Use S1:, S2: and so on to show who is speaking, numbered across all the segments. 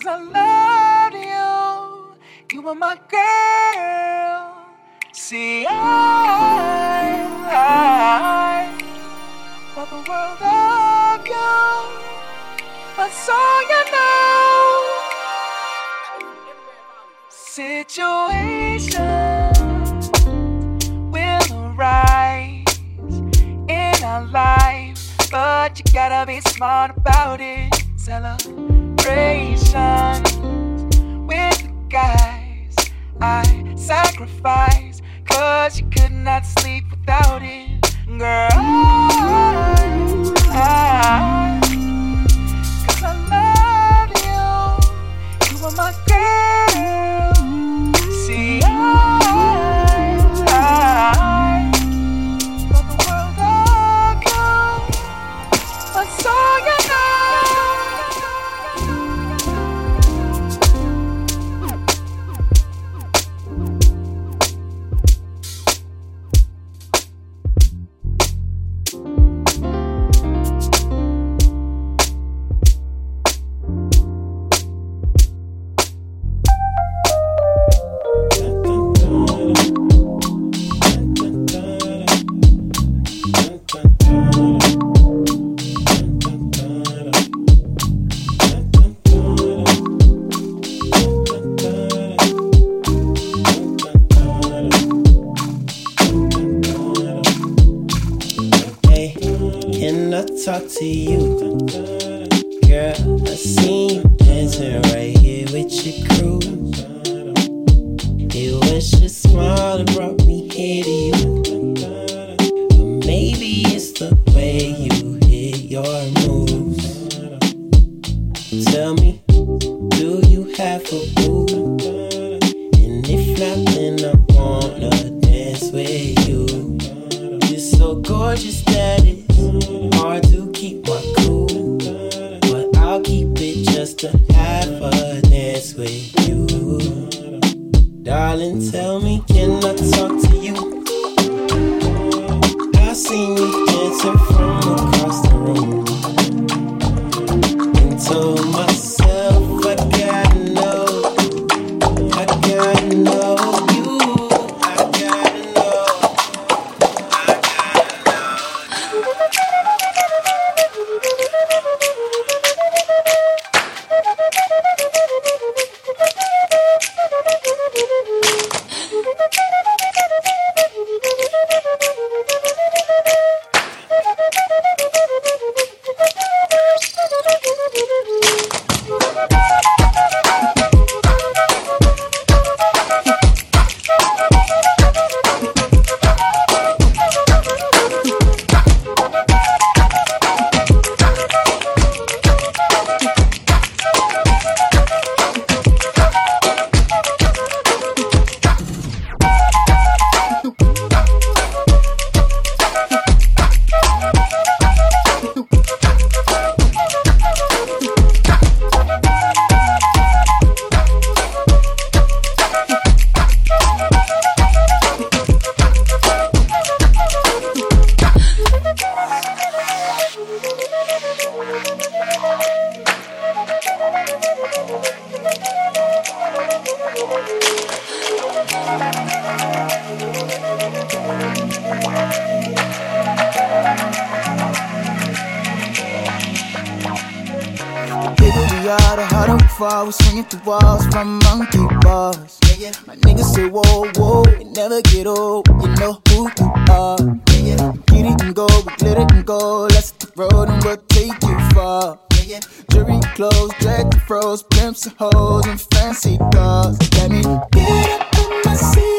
S1: Cause I loved you. You were my girl. See, I, I bought the world of you. But so you know, situation will arise in our life. But you gotta be smart about it. Tell celebrations with the guys. I sacrificed, cause you could not sleep without it, girl. I, cause I love you, you are my girl. see That's the
S2: road and we'll take you far. Jury clothes, dread froze, pimps and hoes, and fancy cars. Let me get up in my seat.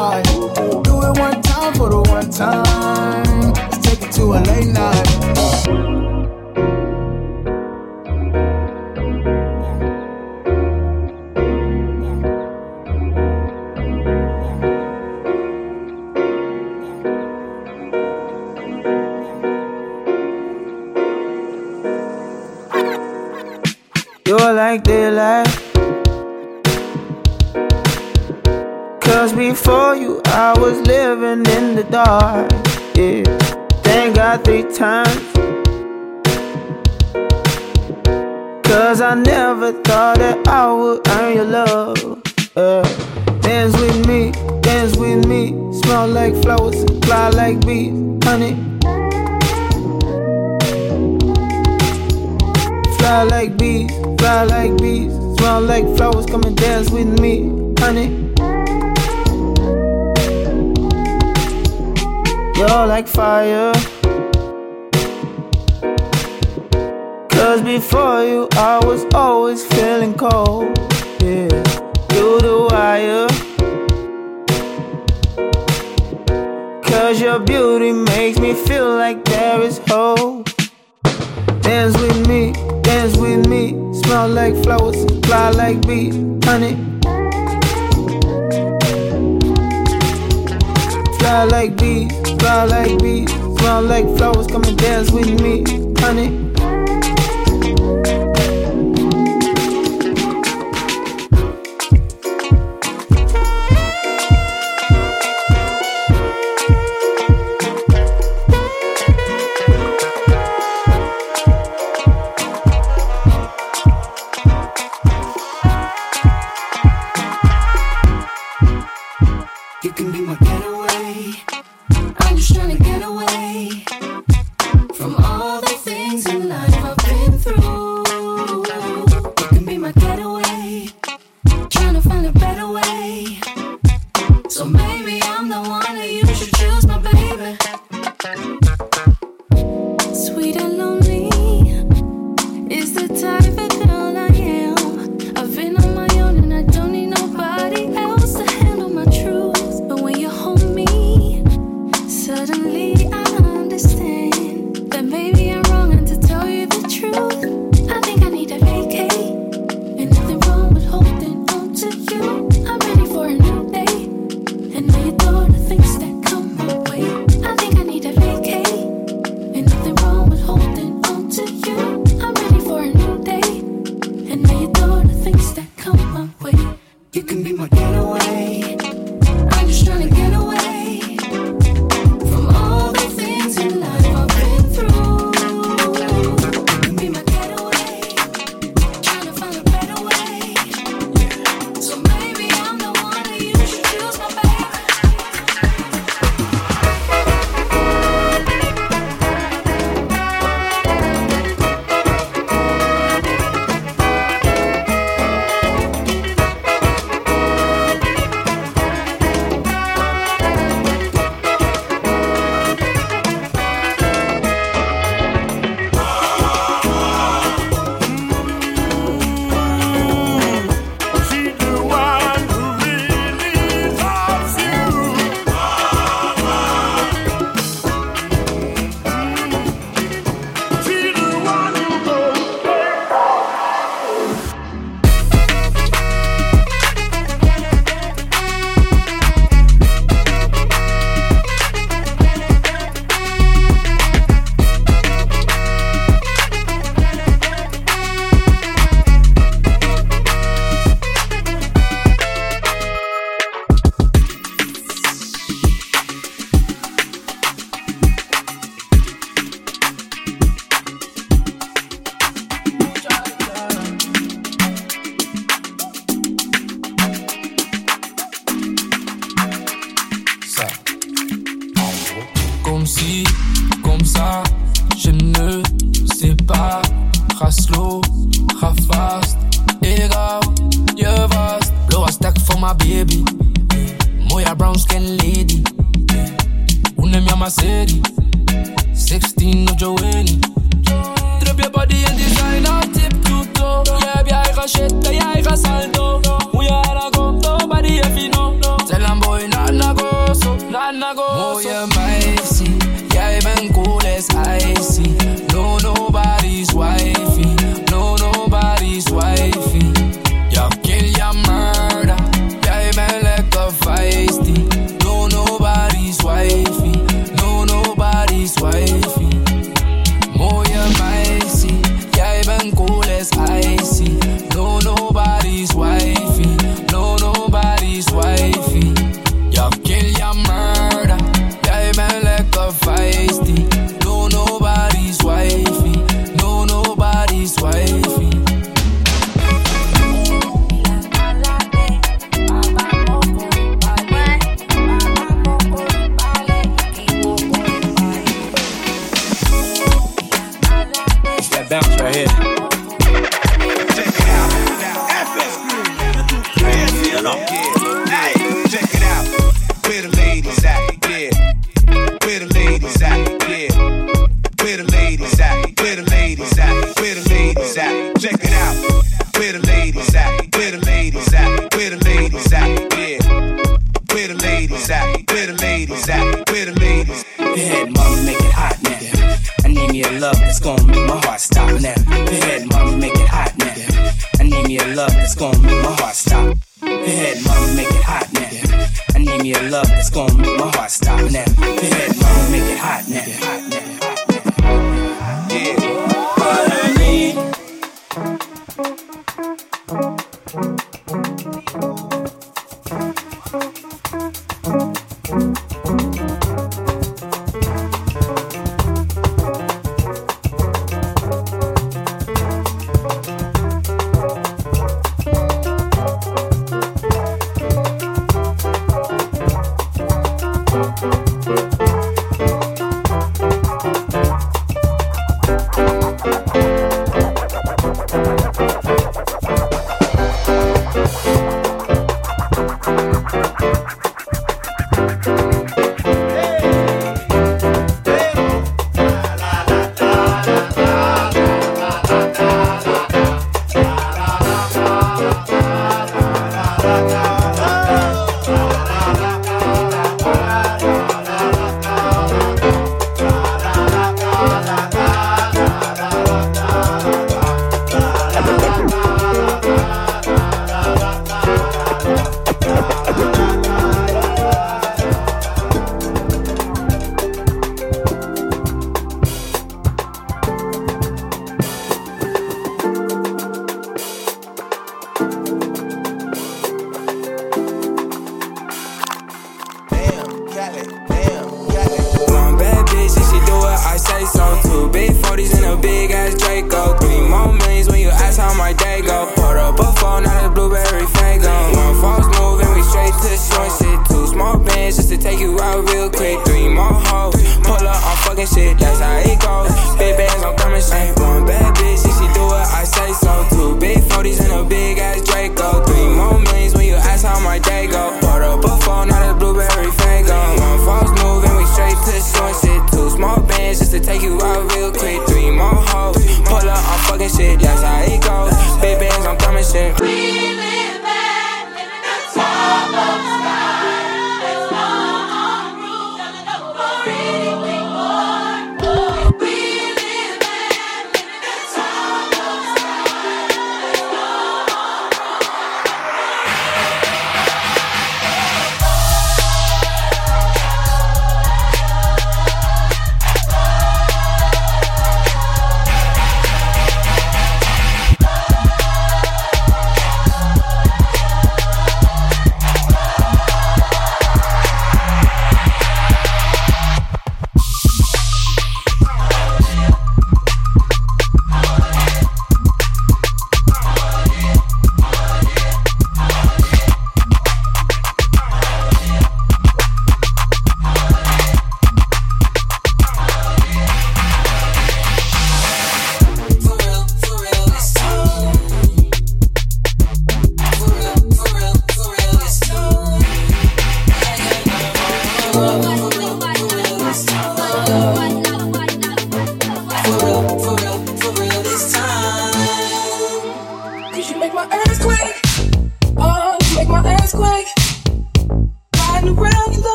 S2: high. Do it one time for the one time. Let's take it to a late night.
S3: I never Fly like bees, fly like bees, smell like flowers, come and dance with me, honey.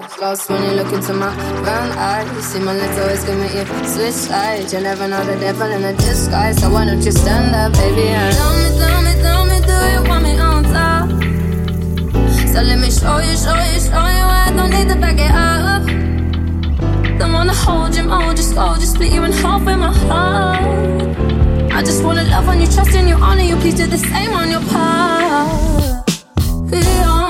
S4: Lost when you look into my brown eyes. You see my lips always commit you switch eyes. You never know the devil in a disguise. So why don't you stand up, baby? And tell me, tell me, tell me, do you want me on top? So let me
S3: show you, show you, show you. I don't need to back it up. Don't wanna hold you, hold, you, slow, just oh, split you in half with my heart. I just wanna love on you, trust in you, honor you. Please do the same on your part.
S4: We are.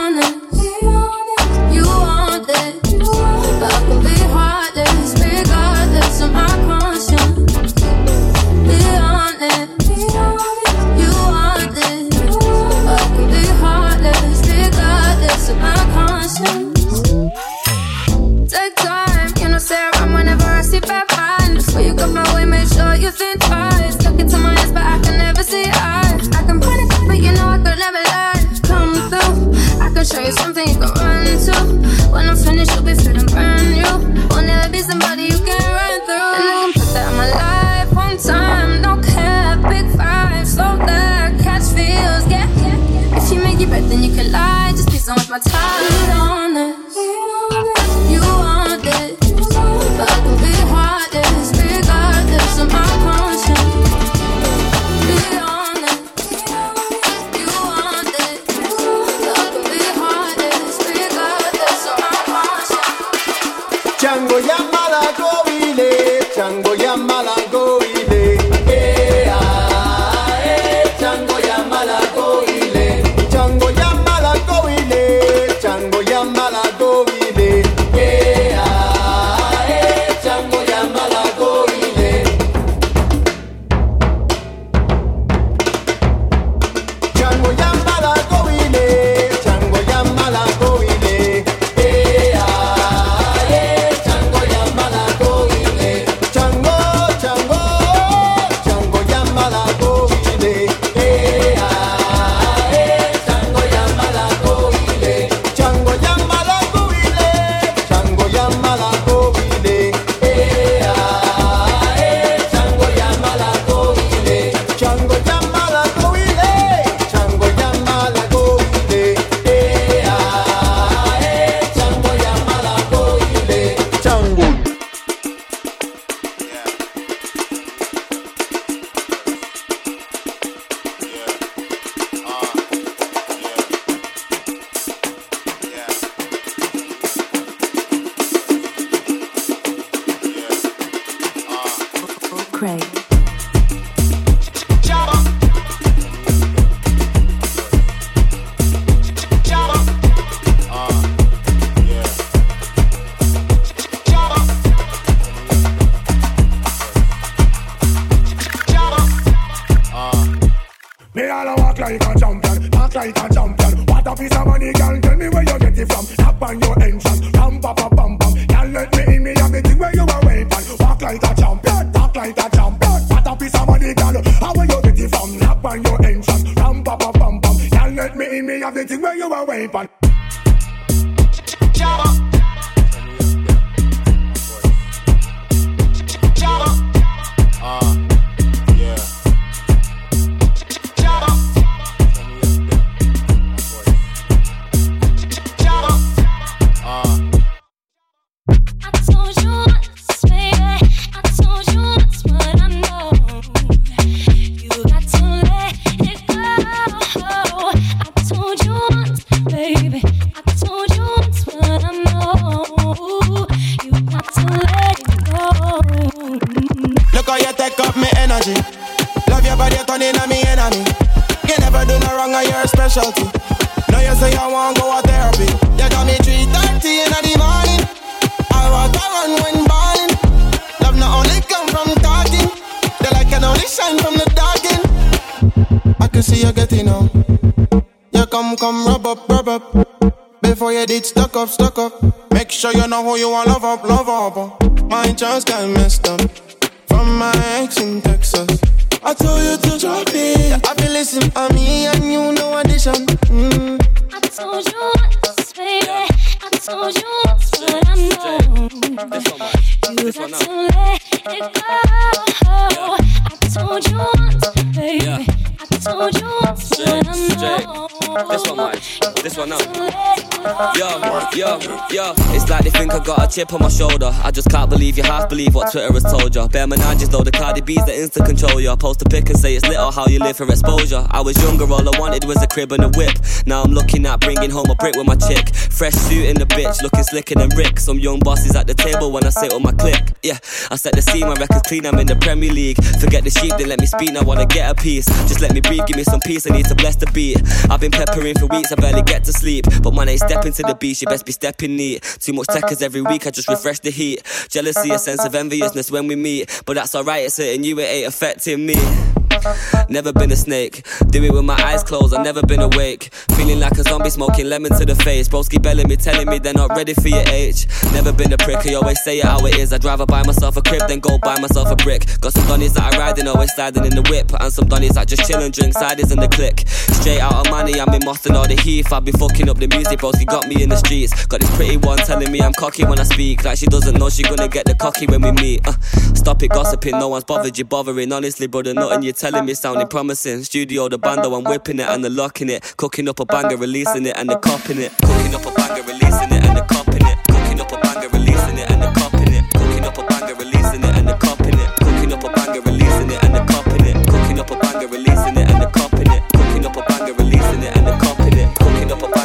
S5: Make sure you know who you want, love up, love up. My just got messed up from my ex in Texas. I told you to drop it. I feel listen on me and you know addition. Mm.
S3: I told you once, baby. I told you once, but I know you got to let it go. I told you once, baby. I told you once, but I know
S6: this one, Mike. This one,
S3: no.
S6: Yo, yo, yo. It's like they think I got a chip on my shoulder. I just can't believe you half believe what Twitter has told you. Bear menages though, the Cardi B's that insta control you. Post a pic and say it's little how you live for exposure. I was younger, all I wanted was a crib and a whip. Now I'm looking at bringing home a brick with my chick. Fresh suit in the bitch, looking slicker than Rick. Some young bosses at the table when I sit with my click. Yeah, I set the scene, my record's clean, I'm in the Premier League. Forget the sheep, then let me speak, now wanna get a piece. Just let me breathe, give me some peace, I need to bless the beat. I've been peppering for weeks, I barely get to sleep. But when I step into the beach, you best be stepping neat. Too much techers every week, I just refresh the heat. Jealousy, a sense of enviousness when we meet. But that's alright, it's hurting you, it ain't affecting me. Never been a snake. Do it with my eyes closed, I've never been awake. Feeling like a zombie smoking lemon to the face. Broski belling me, telling me they're not ready for your age. Never been a prick, I always say it how it is. I drive rather buy myself a crib then go buy myself a brick. Got some donnies that are riding, always sliding in the whip. And some donnies that just chill and drink cides in the click. Straight out of money, I'm in Moston or the Heath. I've been fucking up the music, broski got me in the streets. Got this pretty one telling me I'm cocky when I speak. Like she doesn't know she gonna get the cocky when we meet. Uh, stop it gossiping, no one's bothered you bothering. Honestly, brother, nothing you're telling me sounding promising. Studio, the bando, I'm whipping it and the locking it. Cooking up a banger, releasing it and the copping it. Cooking up a banger, releasing it and the copping it. Cooking up a banger, releasing it and the copping it. Cooking up a banger, releasing it and the copping it. Cooking up a banger, releasing it and the copping it. Cooking up a banger, releasing it and the copping it. Cooking up a banger, releasing it and the copping it. Cooking up a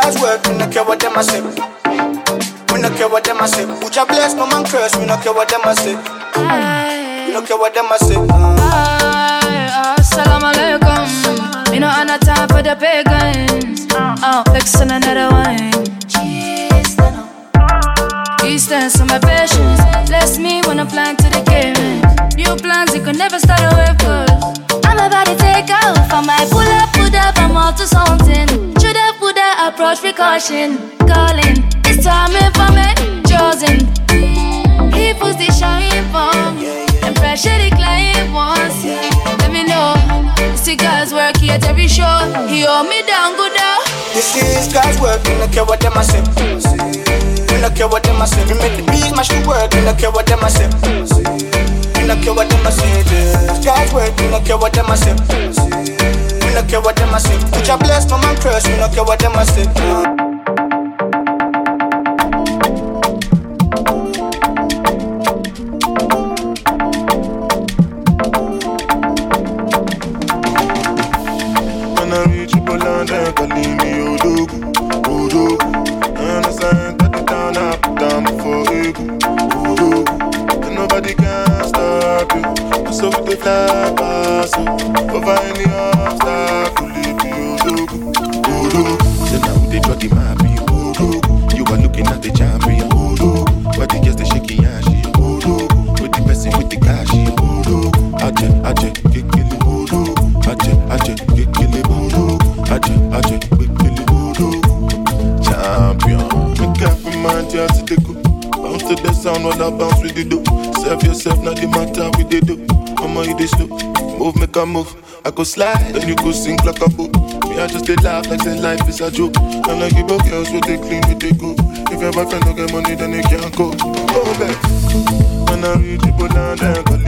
S2: God's work, we don't care what them a say. We don't care what them a say. Put your bless, no man curse, we don't care what them a say. We don't care what them a say.
S7: Assalamu alaikum. Me no on a time for the pagans. Uh, oh, fixing another wine. Eastern, so my patience. Bless me when I'm flying to the game. New plans, you can never start away, cause I'm about to take off. I might put that approach with caution. Calling, it's time for me, chosen. He puts the shine me. And pressure the client wants. Let me know. See God's work here at every show. He hold me down, good now.
S2: This is God's work, we don't care what them say. We don't care what them say. We make the beat mash the work, we don't care what them say. We don't care what them say. This God's work, we don't care what them say. Don't care what them a say. Put your bless, on my curse, we don't care what them a say.
S8: When I reach Poland, they're calling me dey fly past you. Over any obstacle, leave me Odogwu, Odogwu. So now they draw the you Odogwu. You are looking at the champion, Odogwu. But the girls they shaking ass, she Odogwu. With the person with the cash, Odogwu. Aje, aje, kekele Odogwu. Aje, aje, kekele Odogwu. Aje, aje, kekele Odogwu. Champion, make every man just to go. Bounce to the sound while I bounce with the dough. Serve yourself, not the matter with the dough. Come on, you dey slow. Move, make a move. I go slide, then you go sink like a boat. Me, I just dey laugh like say life is a joke. And I give up girls with they clean, with they go. If your boyfriend don't get money, then they can't go. Go oh, back. When I reach Poland, they're calling me Odogwu,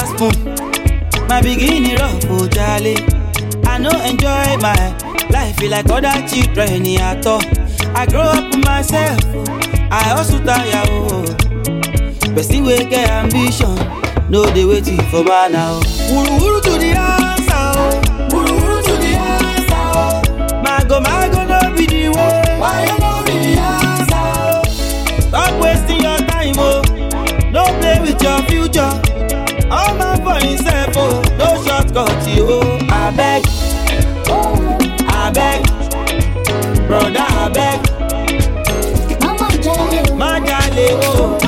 S9: silver spoon. My bikini rough, oh jolly. I no enjoy my life like other children at all. I grow up myself, I also tire. Oh. But see, we get ambition, no they waiting for man now. Oh. Wuru wuru to the all my for himself, oh, no shortcut, oh. I beg, I beg, brother, I beg. My jale, oh.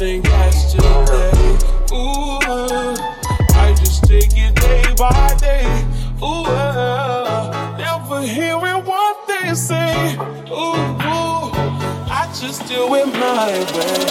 S10: everything yesterday. Ooh, I just take it day by day. Ooh, never hearing what they say. Ooh I just do it my way.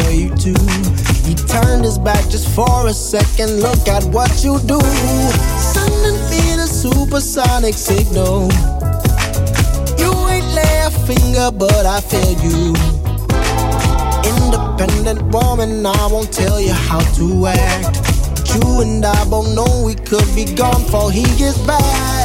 S10: for you
S2: too. He turned his back just for a second. Look at what you do. Sending me the supersonic signal. You ain't lay a finger, but I feel you. Independent woman, I won't tell you how to act. But you and I both know we could be gone before he gets back.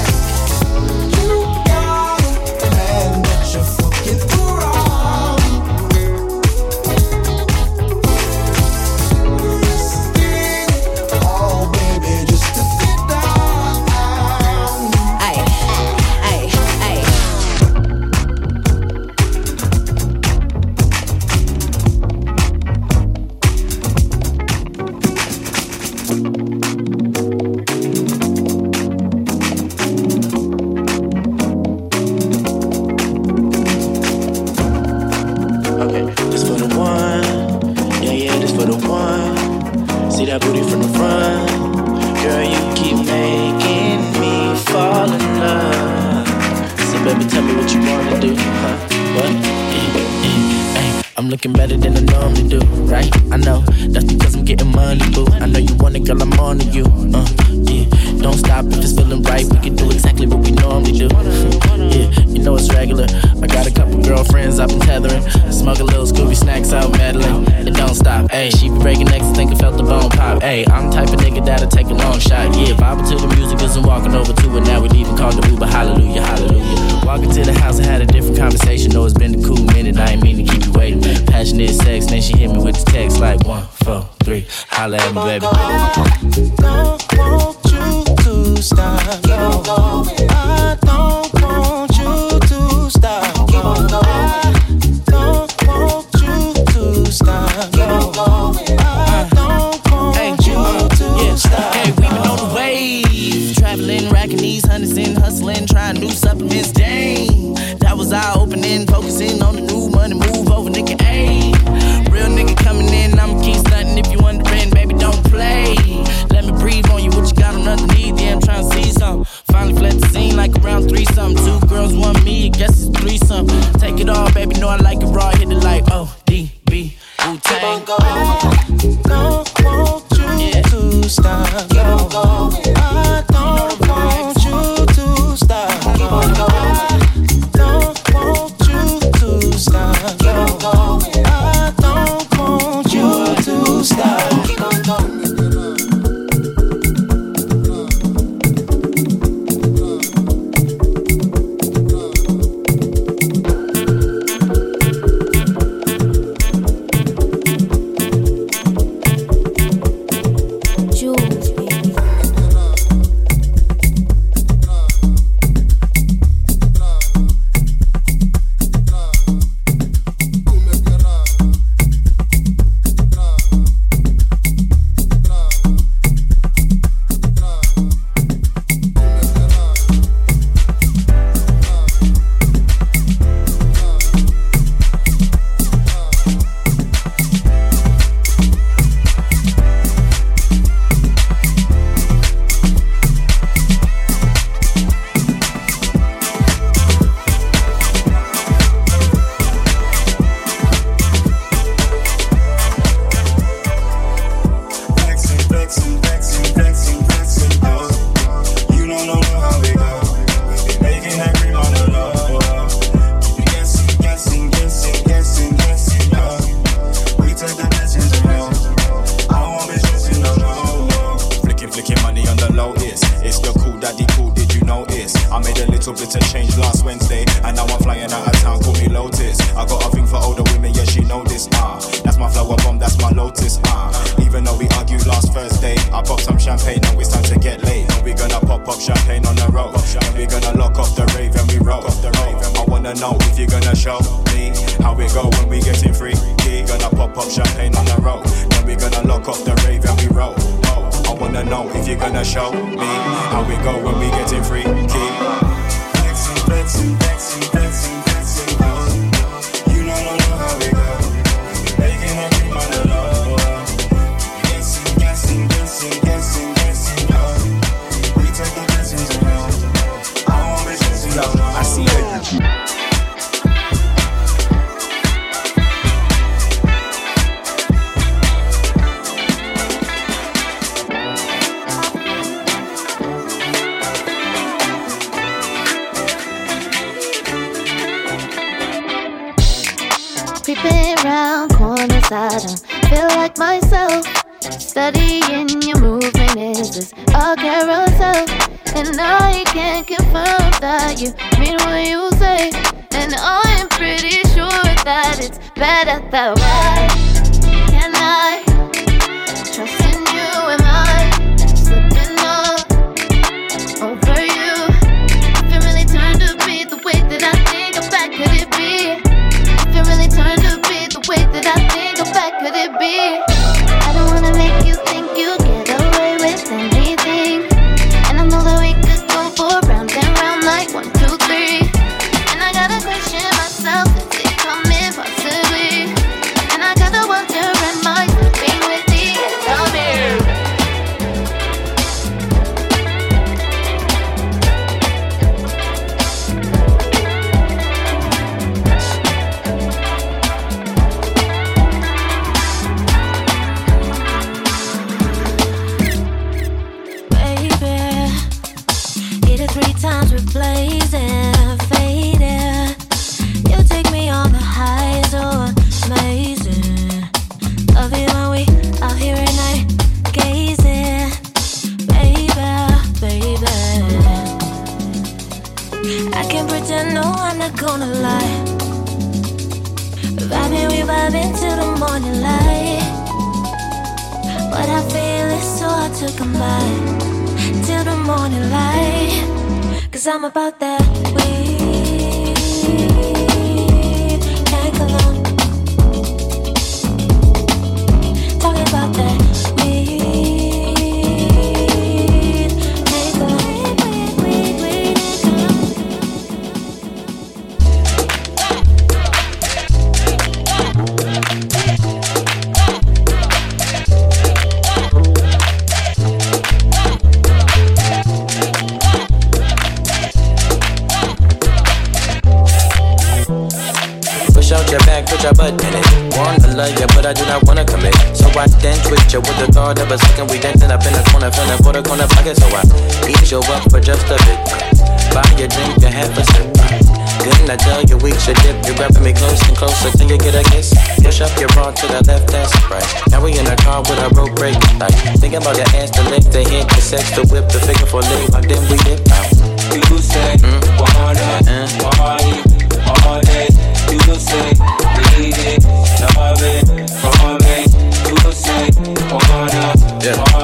S11: trying new supplements. Dang, that was eye opening, focusing on the new money. Move over, nigga. Ayy, real nigga coming in. I'ma keep stunting if you wondering, baby, don't play. Let me breathe on you. What you got on underneath? Yeah, I'm trying to see some. Finally fled the scene like around three something. Two girls, one me. Guess it's three something. Take it all, baby. Know I like it raw. Hit it like,
S12: Oh. know
S13: if you're gonna show me how it go when we getting
S12: freaky. That
S14: way. What I
S15: oh, can pretend no one I gonna lie. Vibe, we vibe till the morning light. But I feel is so hard to come by. Till the morning light. Cause I'm about that
S16: the thought of a second. We dancing up in the corner, feeling for the corner pocket. So I ease you up for just a bit. Buy your drink and have a sip. Didn't I tell you we should dip? You're grabbing me close and closer till you get a kiss. Push up your bra to the left, that's right. Now we in a car with a road brake light. Thinking about your ass, the leg, the hit, the sex, the whip, the figure for leg. Like then we dip out.
S17: You say, wanna party all day. You say, need it, love it, from me. You say, all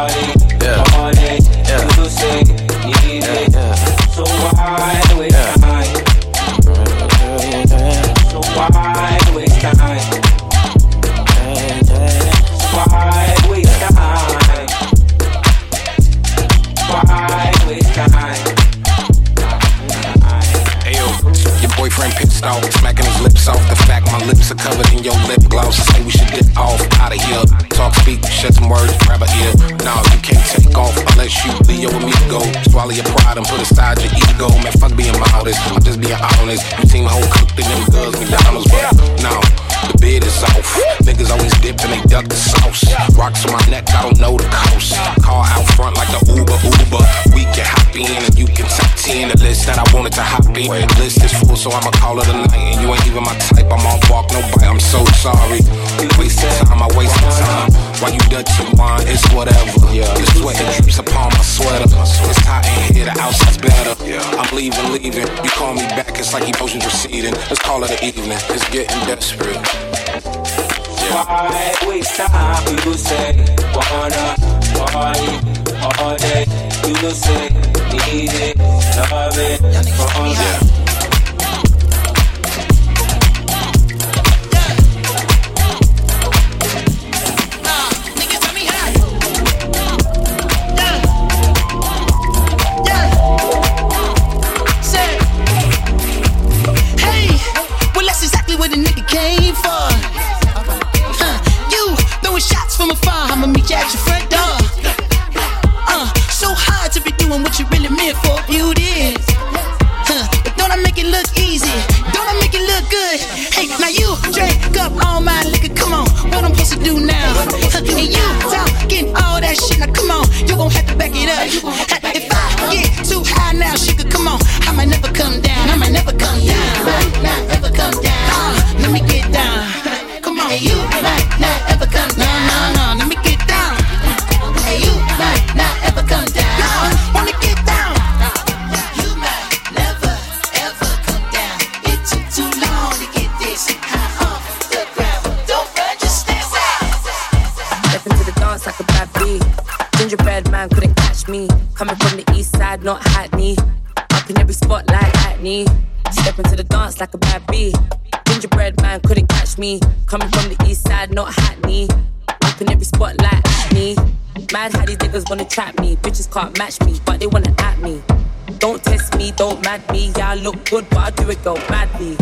S18: shed some words, grab a ear. Nah, you can't take off unless you Leo with me go. Swallow your pride and put aside your ego. Man, fuck being modest. I'm just being honest. You seem whole cooked in them girls, McDonald's, but duck the sauce. Rocks on my neck, I don't know the coast. Car out front like the Uber Uber. We can hop in and you can top 10 the list that I wanted to hop in. The list is full, so I'ma call it a night. And you ain't even my type. I'm off walk, no bite. I'm so sorry. Wasting time, I wasted time. Why you dirty wine, it's whatever. The sweat it drips upon my sweater. It's hot in here, the outside's better. Yeah. I'm leaving, leaving. You call me back, it's like emotions receding. Let's call it an evening. It's getting desperate.
S17: Why waste time? You say wanna party all day. You say need it, love it, from me.
S19: Shots from afar, I'ma meet you at your front door. Uh, so hard to be doing what you really meant for, beauty. Huh, but don't I make it look easy? Don't I make it look good? Hey, now you drink up all my liquor, come on, what I'm supposed to do now? Huh, and you talking all that shit, now come on, you gon' have to back it up. Not
S20: Hackney. Up in every spot like Hackney. Step into the dance like a bad bee. Gingerbread man couldn't catch me. Coming from the east side, not Hackney. Up in every spot like Hackney. Mad how these niggas wanna trap me. Bitches can't match me, but they wanna at me. Don't test me, don't mad me. Yeah, I look good, but I do it go badly.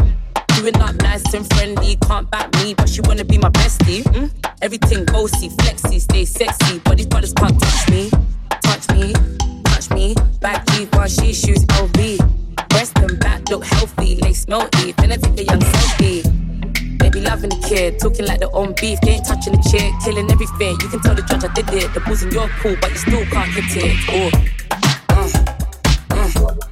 S20: Doing up nice and friendly, can't back me, but she wanna be my bestie. Mm? Everything bossy, flexy, stay sexy, but these brothers can't touch me, While she shoots LV. Breast and back look healthy, They lace melty, finna take a young selfie. Baby loving the kid, talking like their own beef, ain't touching the chick, killing everything. You can tell the judge I did it. The balls in your pool, but you still can't hit it. Oh, uh, uh.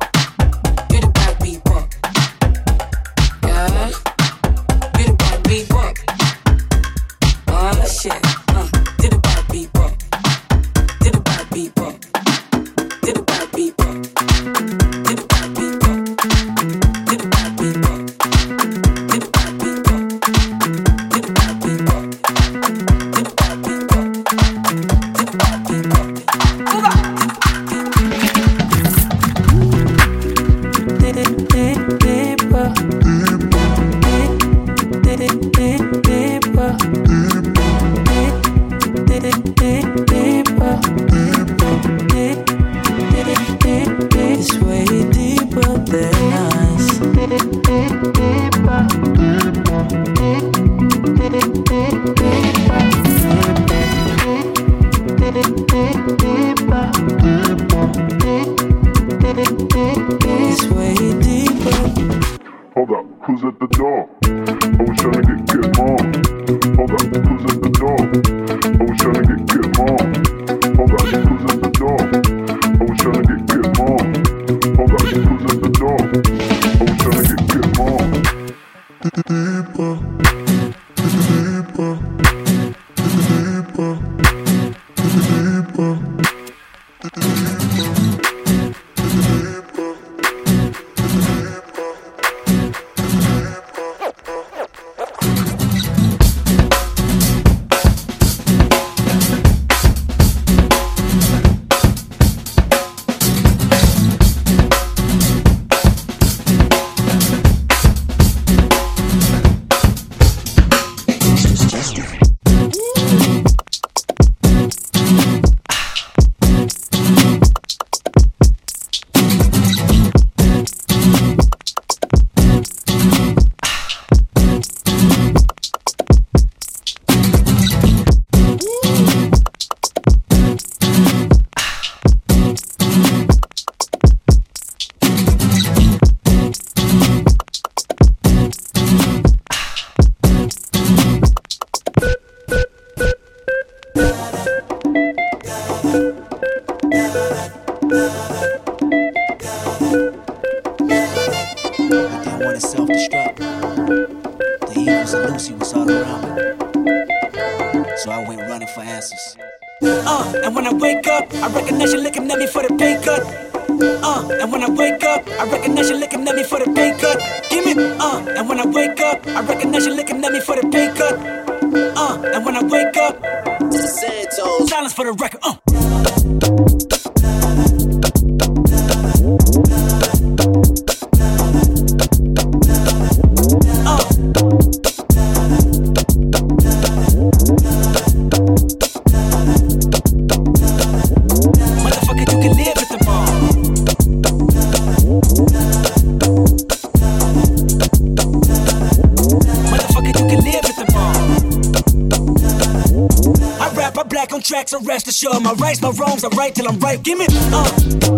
S21: My rights, my wrongs, I right till I'm right. Give me, uh.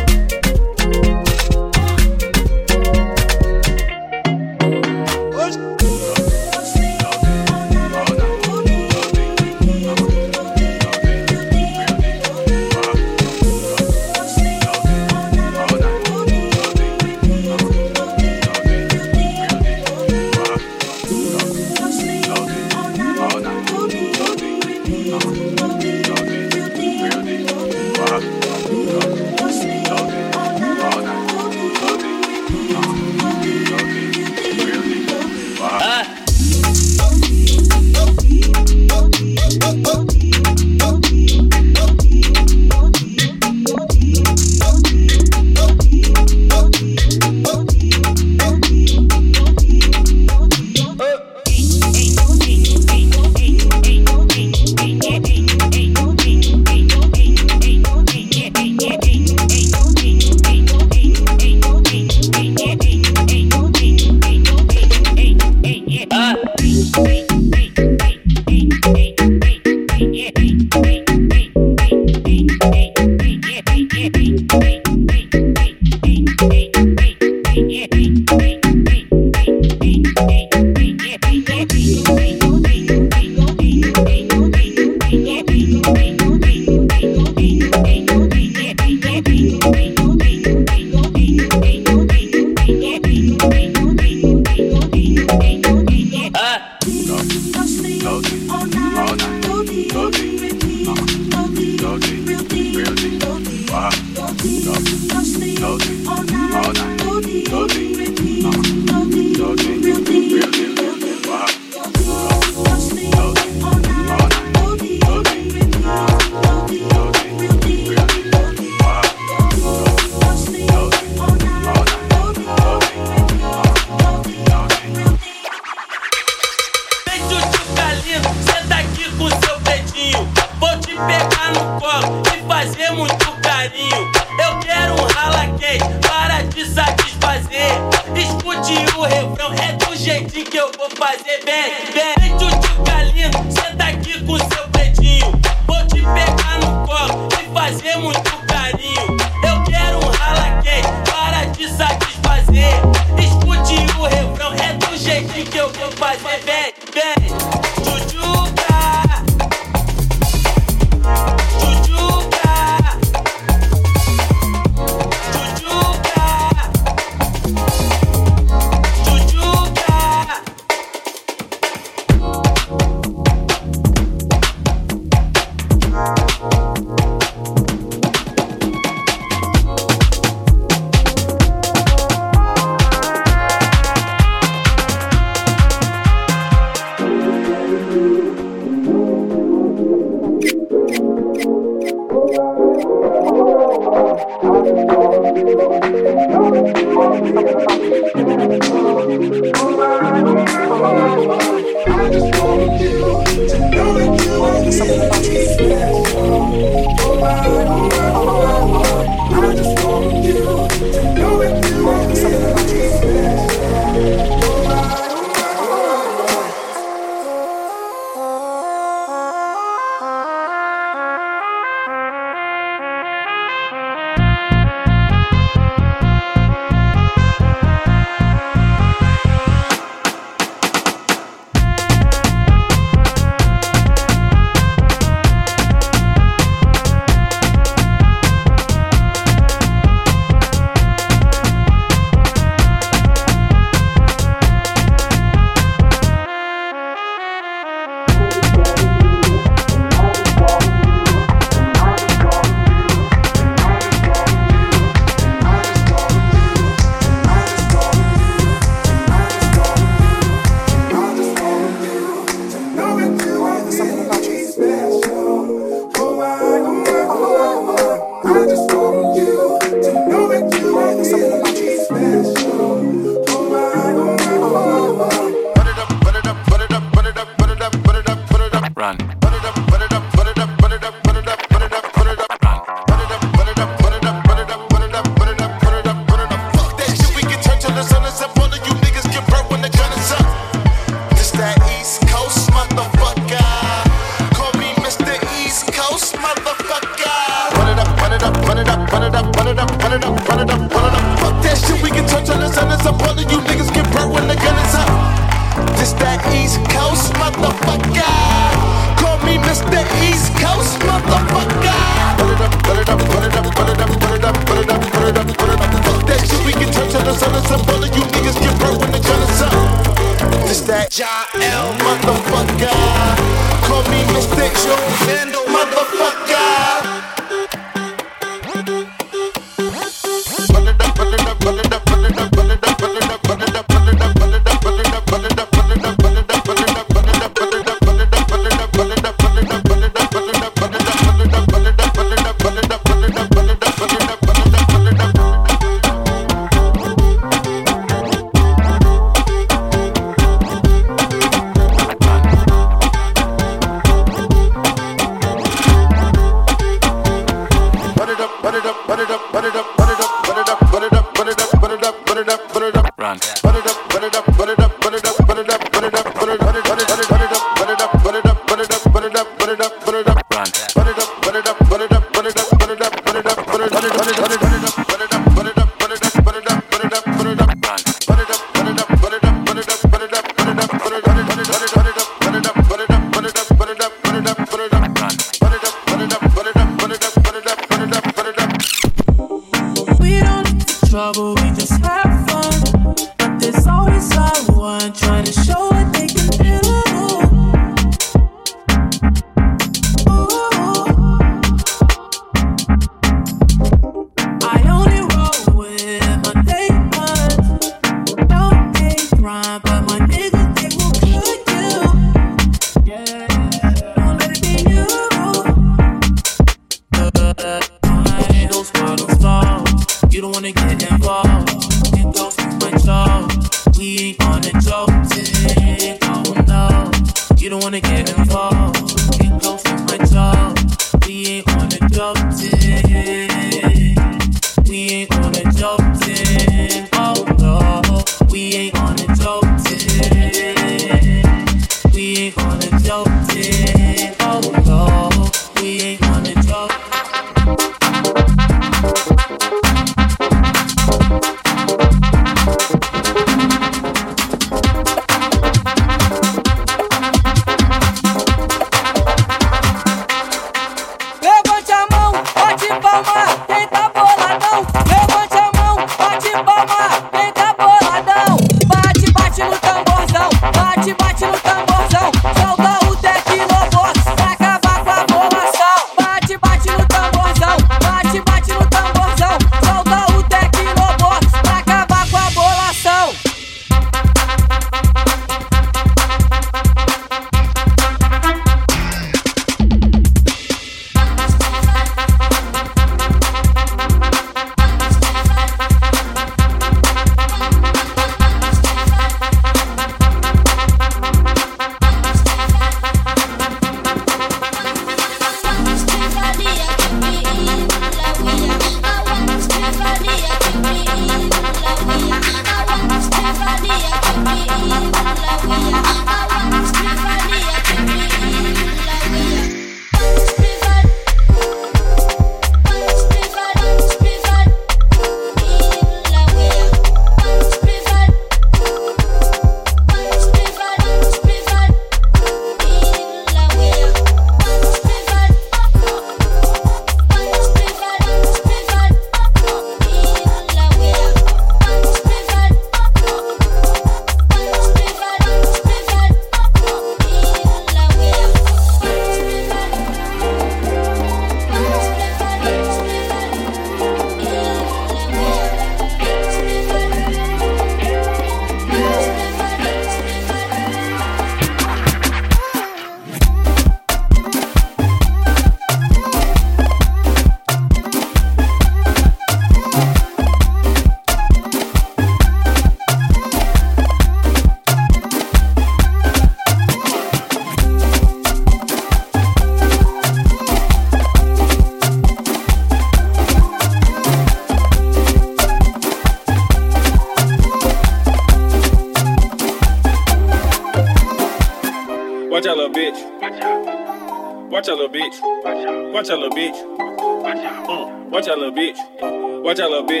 S22: Watch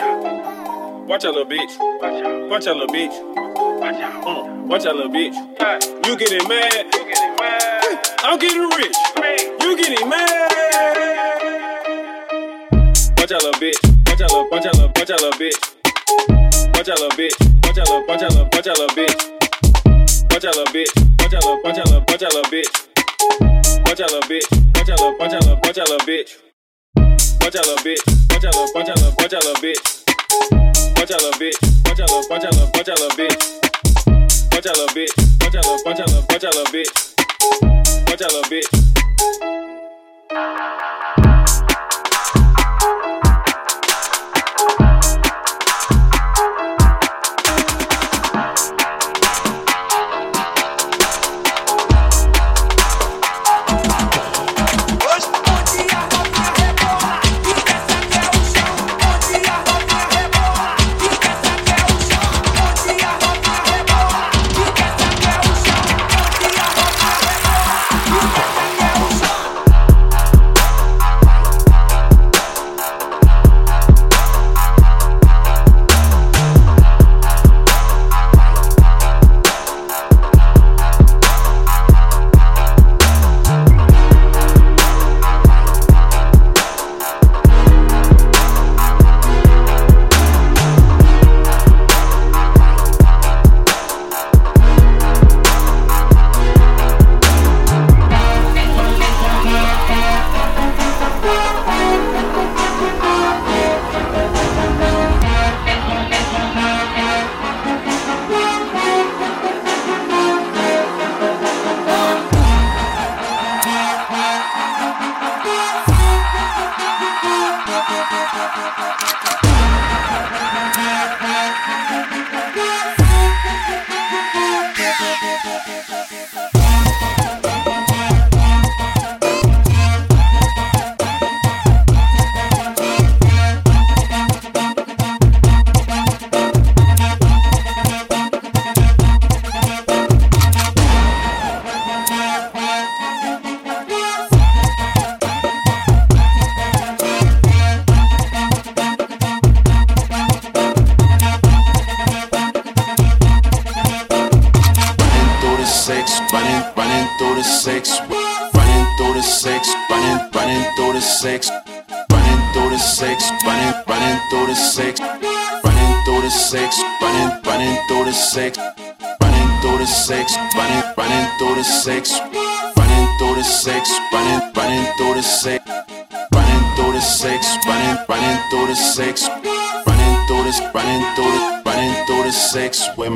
S22: out, little bitch. Watch out, little bitch. Watch out, little bitch. Uh, watch out, little bitch. You getting mad? I'm getting rich. You getting mad? Watch out, little bitch. Watch out, little, watch out, little, watch out, little bitch. Watch out, little bitch. Watch out, little, watch out, little, watch out, little bitch. Watch out, little bitch. Watch out, little, watch out, little, watch out, little bitch. Watch out, little bitch. Watch out, little, watch out, little, watch out, little bitch. Watch out, little bitch. Watch out, little, watch out, little, watch out, little bitch. Watch out, little bitch. Watch out, little, watch out, little, watch out, little bitch. Watch out, little bitch. Watch out, little, watch out, little, watch out, little bitch. Watch out, little bitch.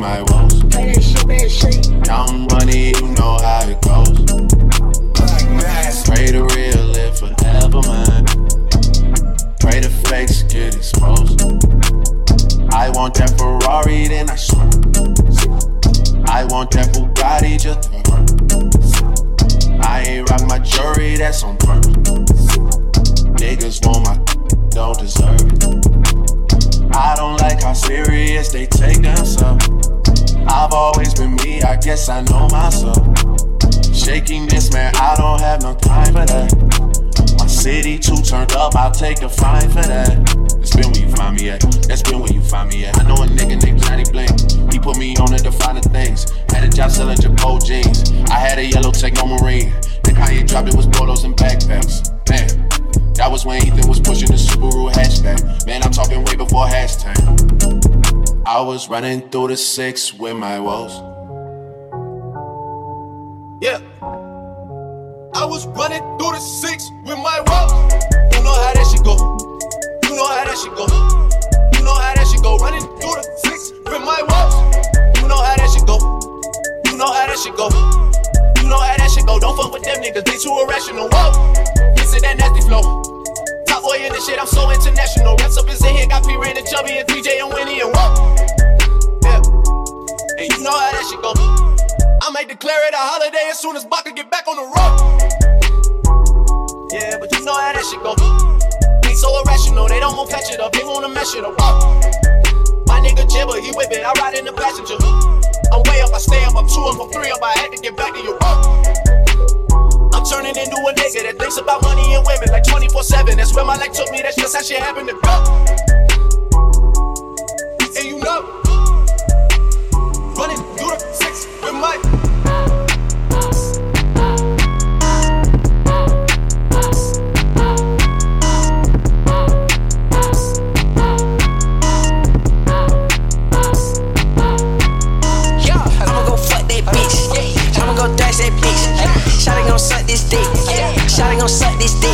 S23: My woes. Counting money, you know how it goes. Pray the real live forever, man. Pray the fakes get exposed. I want that Ferrari, then I swear. I want that Bugatti just to hurt. I ain't rock my jewelry, that's on purpose. Niggas want my don't deserve it. I don't like how serious they take themselves. I've always been me, I guess I know myself. Shaking this man, I don't have no time for that. My city too turned up, I'll take a fine for that. That's been where you find me at. That's been where you find me at. I know a nigga named Johnny Blank. He put me on the defining things. Had a job selling Japo jeans. I had a yellow Techno Marine. Then Kanye dropped it was polos and backpacks. That was when Ethan was pushing the Subaru hatchback. Man, I'm talking way before hashtag. I was running through the six with my woes.
S24: Yeah. I was running through the six with my woes. You know how that shit go. You know how that shit go. You know how that shit go. Running through the six with my woes. You know how that shit go. You know how that shit go. You know how that shit go. Don't fuck with them niggas. They too irrational. Whoa. That nasty flow. Top boy in the shit. I'm so international. Rest up his head. Got P Ray and Chubby and 3J and Winnie and whoa. Yeah. And you know how that shit go. I might declare it a holiday as soon as Baka get back on the road. Yeah, but you know how that shit go. They so irrational, they don't want to patch it up, they wanna mesh it up. Whoa. My nigga Jibber, he whip it, I ride in the passenger. I'm way up, I stay up, I'm two up, I'm three up, I had to get back to your road turning into a nigga that thinks about money and women like 24 7. That's where my life took me, that's just how shit happened to go. And you know, running
S19: through the six with my this dick. Shawty gon' suck this dick.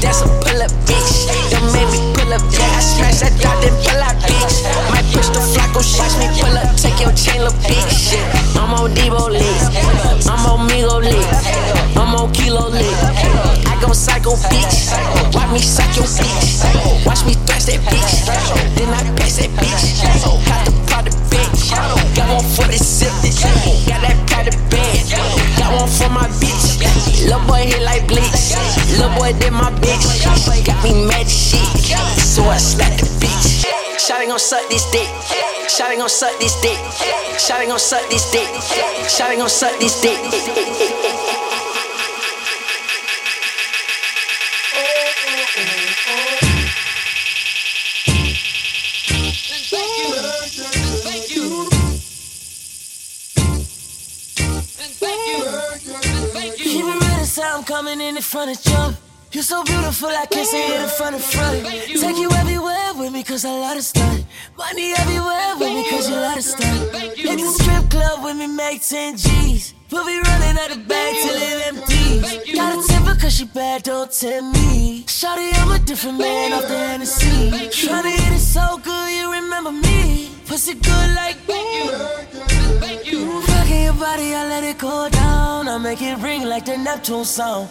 S19: That's a pull up bitch. Don't make me pull up, yeah. I smash that dot, then pull out bitch. Might push the flacco, watch me pull up, take your chain, little bitch. I'm on Debo lit. I'm on Migo lit. I'm on Kilo lit. I go psycho bitch. Watch me your bitch. Watch me thrash that bitch. Then I pass that bitch. Got the Lil' boy hit like bleach. Lil' boy did my bitch. Got me mad shit. So I slap the bitch. Shawty gon' suck this dick. Shawty gon' suck this dick. Shawty gon' suck this dick. Shawty gon' suck this dick.
S11: coming in the front of jump. You're so beautiful, I can't say it in front of front. Take you everywhere with me, cause I love to stunt. Money everywhere with me, cause you love to stunt. Hit the strip club with me, make 10 G's. We'll be running out the bag till it empties. Got a temper cause she bad, don't tempt me. Shawty, I'm a different man off the Hennessy. Tryna hit it so good, you remember me. Pussy good like your body, I let it go down. I make it ring like the Neptune sound.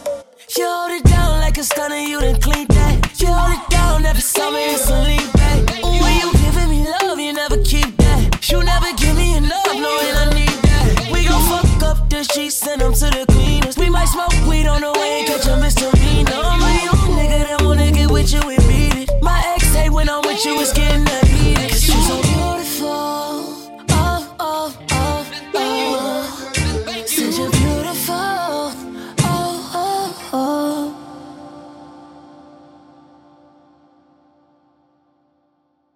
S11: You hold it down like a stunner, you done clean that. You hold it down every summer, it's a lean back. Ooh, when you giving me love, you never keep that. You never give me enough, knowing I need that. We gon' fuck up the sheets, send them to the cleaners. We might smoke weed on the way and catch a misdemeanor. My own nigga that wanna get with you and beat it. My ex hate when I'm with you, it's getting that.